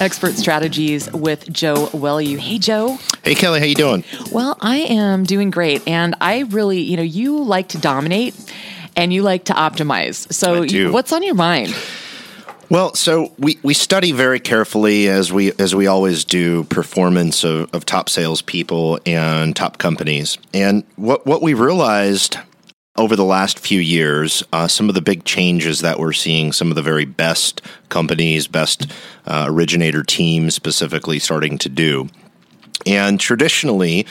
Expert Strategies with Joe Welu. Hey, Joe. Hey, Kelly, how you doing? Well, I am doing great, and I really, you know, you like to dominate and you like to optimize. So, you, what's on your mind? Well, so we, we study very carefully as we as we always do performance of, of top salespeople and top companies. And what what we realized over the last few years, uh, some of the big changes that we're seeing, some of the very best companies, best uh, originator teams specifically starting to do. And traditionally,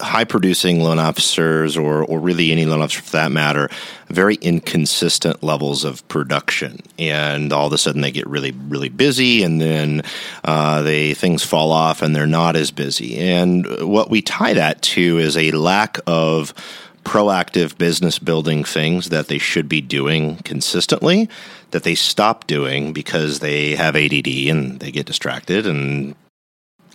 high producing loan officers or, or really any loan officer for that matter very inconsistent levels of production and all of a sudden they get really really busy and then uh, they things fall off and they're not as busy and what we tie that to is a lack of proactive business building things that they should be doing consistently that they stop doing because they have ADD and they get distracted and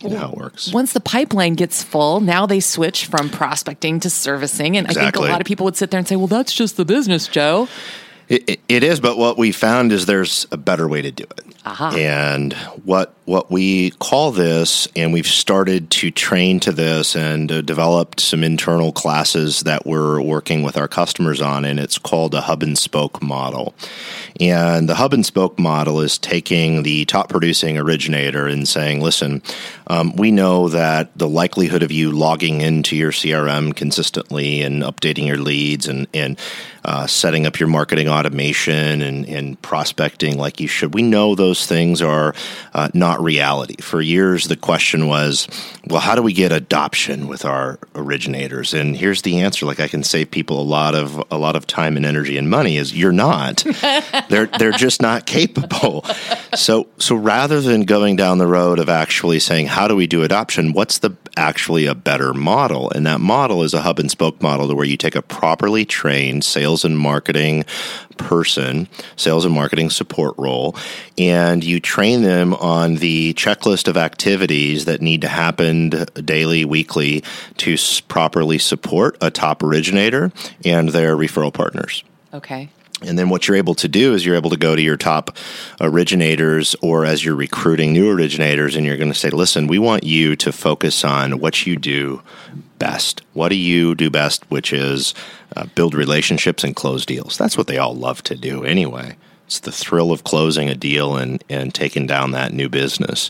you know how it works. Once the pipeline gets full, now they switch from prospecting to servicing. And exactly. I think a lot of people would sit there and say, well, that's just the business, Joe. It, it, it is, but what we found is there's a better way to do it. Aha. And what what we call this, and we've started to train to this and uh, developed some internal classes that we're working with our customers on, and it's called a hub and spoke model. And the hub and spoke model is taking the top producing originator and saying, listen, um, we know that the likelihood of you logging into your CRM consistently and updating your leads and, and uh, setting up your marketing automation and, and prospecting like you should, we know those things are uh, not reality. For years, the question was, well, how do we get adoption with our originators? And here's the answer: like I can save people a lot of a lot of time and energy and money. Is you're not. they're they're just not capable. So so rather than going down the road of actually saying how do we do adoption, what's the actually a better model? And that model is a hub and spoke model to where you take a properly trained sales and marketing person, sales and marketing support role, and you train them on the checklist of activities that need to happen daily, weekly to properly support a top originator and their referral partners. Okay. And then what you're able to do is you're able to go to your top originators or as you're recruiting new originators and you're going to say, listen, we want you to focus on what you do best. What do you do best, which is uh, build relationships and close deals? That's what they all love to do anyway. It's the thrill of closing a deal and, and taking down that new business.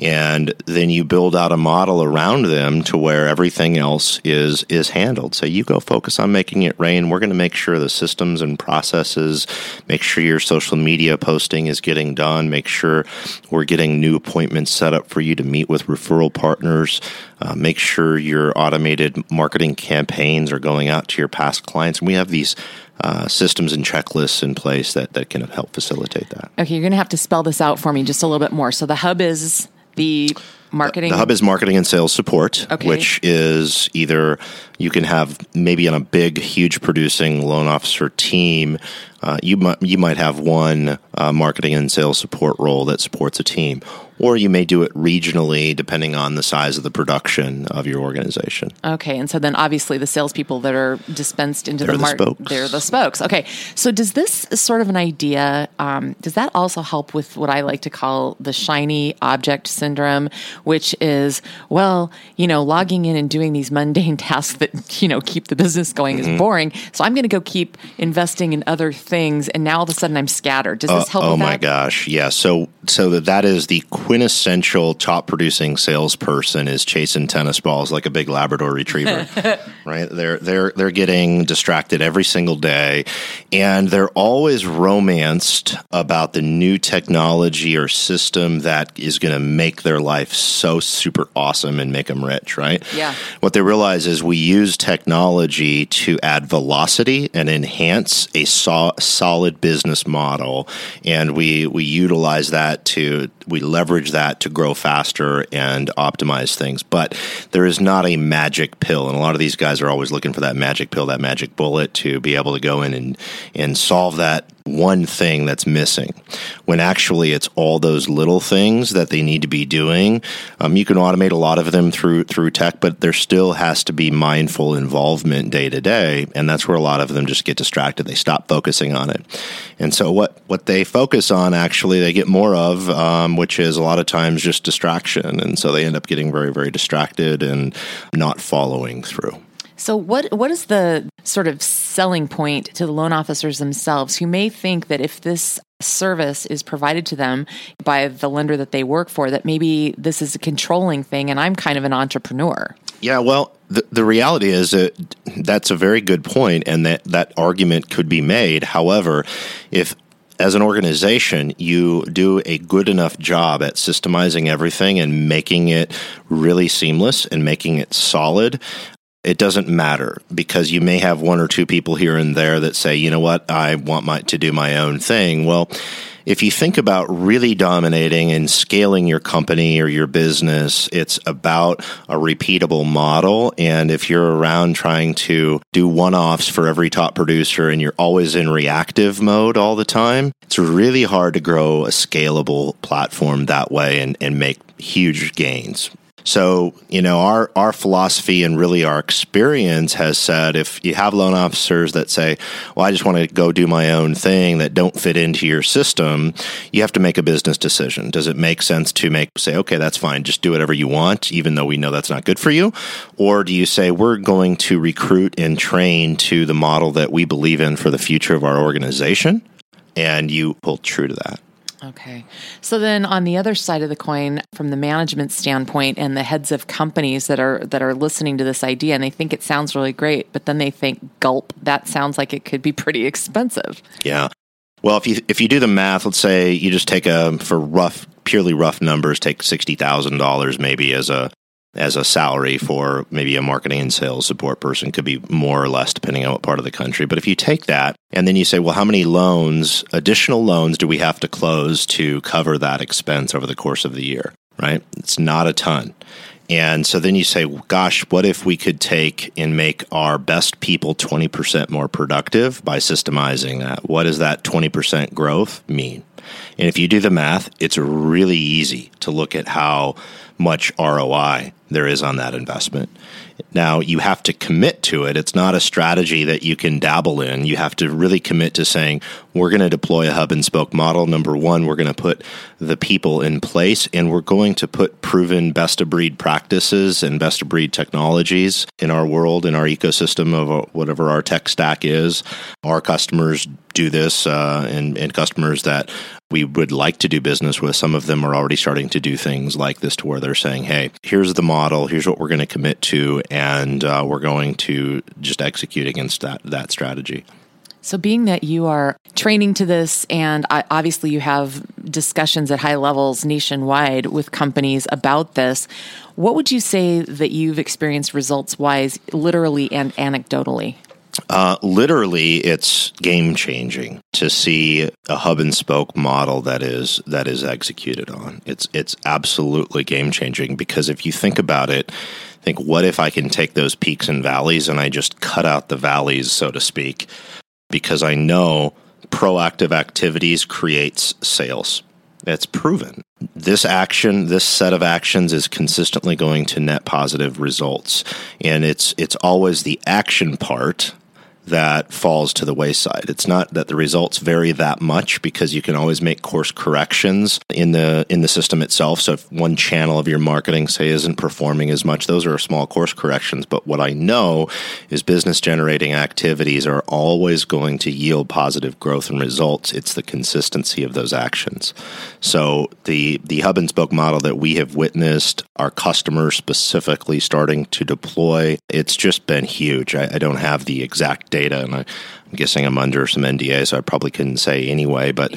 And then you build out a model around them to where everything else is is handled. So you go focus on making it rain. We're going to make sure the systems and processes, make sure your social media posting is getting done, make sure we're getting new appointments set up for you to meet with referral partners, uh, make sure your automated marketing campaigns are going out to your past clients. And we have these uh, systems and checklists in place that, that can help facilitate that. Okay, you're going to have to spell this out for me just a little bit more. So the hub is the marketing? The, hub is marketing and sales support, okay. which is either you can have maybe on a big, huge producing loan officer team, uh, you might you might have one uh, marketing and sales support role that supports a team, or you may do it regionally depending on the size of the production of your organization. Okay, and so then obviously the salespeople that are dispensed into they're the market, they're the spokes. Okay, so does this sort of an idea? Um, does that also help with what I like to call the shiny object syndrome, which is well, you know, logging in and doing these mundane tasks that you know keep the business going mm-hmm. is boring. So I'm going to go keep investing in other things, and now all of a sudden I'm scattered. Does this uh, help? Oh my that? gosh, yeah. So so that that is the quintessential top producing salesperson is chasing tennis balls like a big Labrador Retriever, right? They're they're they're getting distracted every single day, and they're always romanced about the new technology or system that is going to make their life so super awesome and make them rich, right? Yeah. What they realize is we use technology to add velocity and enhance a so- solid business model, and we we utilize that to we leverage that to grow faster and optimize things. But there is not a magic pill, and a lot of these guys are always looking for that magic pill, that magic bullet to be able to go in and and solve that one thing that's missing when actually it's all those little things that they need to be doing. Um, you can automate a lot of them through through tech, but there still has to be mindful involvement day to day, and that's where a lot of them just get distracted. They stop focusing on it, and so what what they focus on actually they get more of, um, which is a lot of times just distraction, and so they end up getting very very distracted and not following through. So, what what is the sort of selling point to the loan officers themselves who may think that if this service is provided to them by the lender that they work for, that maybe this is a controlling thing, and I'm kind of an entrepreneur? Yeah, well, the, the reality is that that's a very good point, and that that argument could be made. However, if as an organization, you do a good enough job at systemizing everything and making it really seamless and making it solid, it doesn't matter because you may have one or two people here and there that say, you know what, I want my, to do my own thing. Well, if you think about really dominating and scaling your company or your business, it's about a repeatable model. And if you're around trying to do one offs for every top producer and you're always in reactive mode all the time, it's really hard to grow a scalable platform that way and, and make huge gains. So, you know, our, our philosophy and really our experience has said if you have loan officers that say, well, I just want to go do my own thing that don't fit into your system, you have to make a business decision. Does it make sense to make, say, okay, that's fine, just do whatever you want, even though we know that's not good for you? Or do you say, we're going to recruit and train to the model that we believe in for the future of our organization? And you hold true to that. Okay. So then on the other side of the coin from the management standpoint and the heads of companies that are that are listening to this idea and they think it sounds really great but then they think gulp that sounds like it could be pretty expensive. Yeah. Well, if you if you do the math, let's say you just take a for rough purely rough numbers, take $60,000 maybe as a as a salary for maybe a marketing and sales support person could be more or less depending on what part of the country. But if you take that and then you say, well, how many loans, additional loans do we have to close to cover that expense over the course of the year? Right? It's not a ton. And so then you say, gosh, what if we could take and make our best people 20% more productive by systemizing that? What does that 20% growth mean? And if you do the math, it's really easy to look at how much ROI there is on that investment. Now, you have to commit to it. It's not a strategy that you can dabble in. You have to really commit to saying, we're going to deploy a hub and spoke model. Number one, we're going to put the people in place and we're going to put proven best of breed practices and best of breed technologies in our world, in our ecosystem of whatever our tech stack is. Our customers do this, uh, and, and customers that we would like to do business with. Some of them are already starting to do things like this to where they're saying, hey, here's the model, here's what we're going to commit to, and uh, we're going to just execute against that, that strategy. So, being that you are training to this, and obviously you have discussions at high levels nationwide with companies about this, what would you say that you've experienced results wise, literally and anecdotally? Uh, literally, it's game changing to see a hub and spoke model that is that is executed on. It's it's absolutely game changing because if you think about it, think what if I can take those peaks and valleys and I just cut out the valleys, so to speak, because I know proactive activities creates sales. It's proven. This action, this set of actions is consistently going to net positive results. And it's it's always the action part that falls to the wayside. It's not that the results vary that much because you can always make course corrections in the in the system itself. So if one channel of your marketing say isn't performing as much, those are small course corrections. But what I know is business generating activities are always going to yield positive growth and results. It's the consistency of those actions. So the the hub and spoke model that we have witnessed our customers specifically starting to deploy, it's just been huge. I, I don't have the exact data, and I, am guessing I'm under some NDA, so I probably couldn't say anyway. But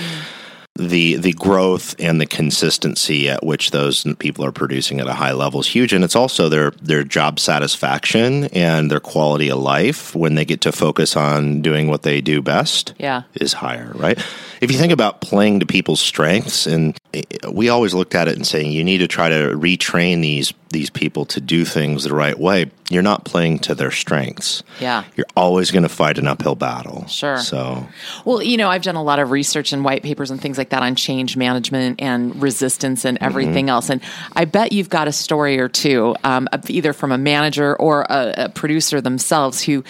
the the growth and the consistency at which those people are producing at a high level is huge, and it's also their their job satisfaction and their quality of life when they get to focus on doing what they do best. Yeah, is higher, right? If you think about playing to people's strengths, and eh, we always looked at it and saying you need to try to retrain these these people to do things the right way, you're not playing to their strengths. Yeah. You're always going to fight an uphill battle. Sure. So, Well, you know, I've done a lot of research and white papers and things like that on change management and resistance and everything else. And I bet you've got a story or two, um, either from a manager or a, a producer themselves who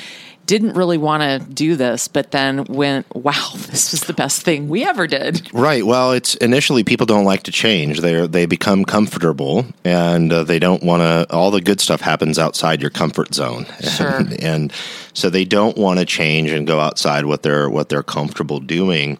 didn't really want to do this, but then went, wow, this was the best thing we ever did. Right. Well, it's initially people don't like to change. They they become comfortable, and uh, they don't want to. All the good stuff happens outside your comfort zone, Sure. and, and so they don't want to change and go outside what they're what they're comfortable doing.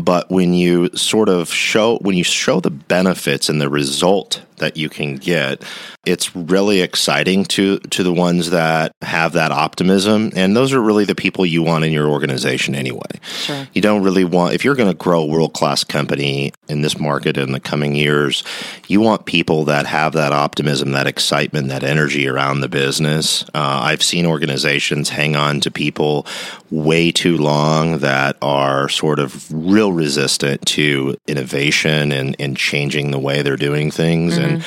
But when you sort of show when you show the benefits and the result that you can get, it's really exciting to to the ones that have that optimism, and those are really the people you want in your organization anyway. Sure. You don't really want if you're going to grow a world class company in this market in the coming years, you want people that have that optimism, that excitement, that energy around the business. Uh, I've seen organizations hang on to people way too long that are sort of real resistant to innovation and, and changing the way they're doing things and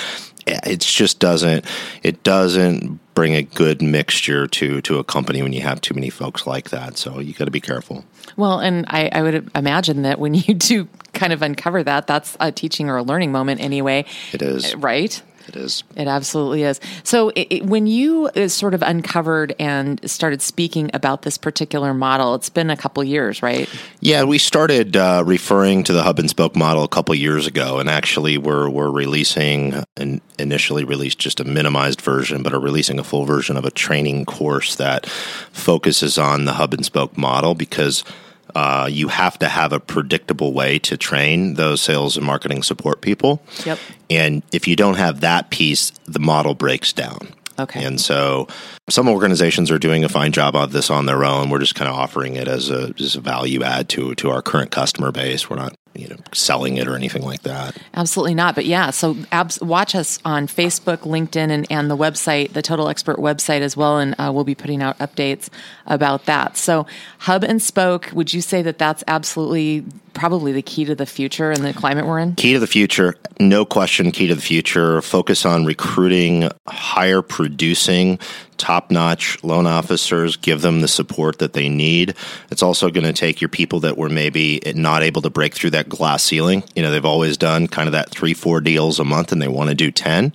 it just doesn't it doesn't bring a good mixture to to a company when you have too many folks like that so you got to be careful Well, and I, I would imagine that when you do kind of uncover that, that's a teaching or a learning moment anyway. it is Right? It is It absolutely is. So, it, it- when you uh, sort of uncovered and started speaking about this particular model, it's been a couple years, right? Yeah, we started uh, referring to the hub and spoke model a couple years ago, and actually, we're we're releasing and initially released just a minimized version, but are releasing a full version of a training course that focuses on the hub and spoke model because. Uh, you have to have a predictable way to train those sales and marketing support people. Yep. And if you don't have that piece, the model breaks down. Okay. And so some organizations are doing a fine job of this on their own. We're just kind of offering it as a as a value add to to our current customer base. We're not you know selling it or anything like that. Absolutely not. But yeah, so abs- watch us on Facebook, LinkedIn, and, and the website, the Total Expert website as well. And uh, we'll be putting out updates about that. So, hub and spoke, would you say that that's absolutely probably the key to the future and the climate we're in? Key to the future, no question. Key to the future. Focus on recruiting higher producing, top notch loan officers. Give them the support that they need. It's also going to take your people that were maybe not able to break through that glass ceiling. You know, they've always done kind of that three, four deals a month and they want to do 10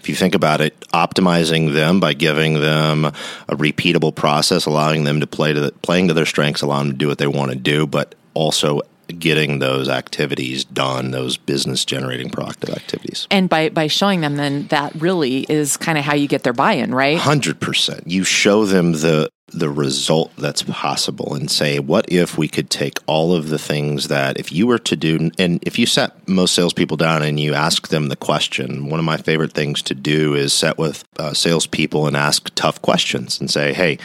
if you think about it, optimizing them by giving them a repeatable process, allowing them to play to the, playing to their strengths, allowing them to do what they want to do, but also getting those activities done, those business generating productive activities. And by, by showing them, then that really is kind of how you get their buy in, right? Hundred percent. You show them the the result that's possible and say, what if we could take all of the things that if you were to do and if you set most salespeople down and you ask them the question, one of my favorite things to do is set with uh, salespeople and ask tough questions and say, hey,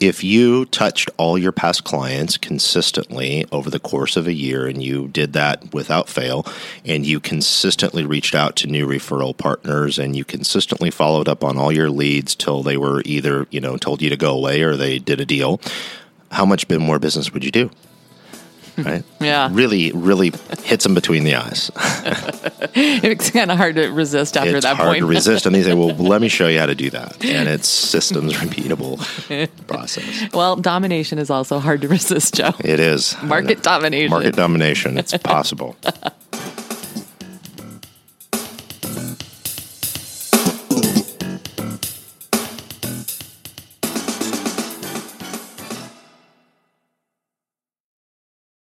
if you touched all your past clients consistently over the course of a year and you did that without fail and you consistently reached out to new referral partners and you consistently followed up on all your leads till they were either you know told you to go away or they did a deal. How much bit more business would you do? Hmm. Right? Yeah. really really hits them between the eyes. It's kind of hard to resist after it's that hard point. to resist and they say well let me show you how to do that. And it's systems repeatable process. Well, domination is also hard to resist, Joe. it is. Market domination. market domination. It's possible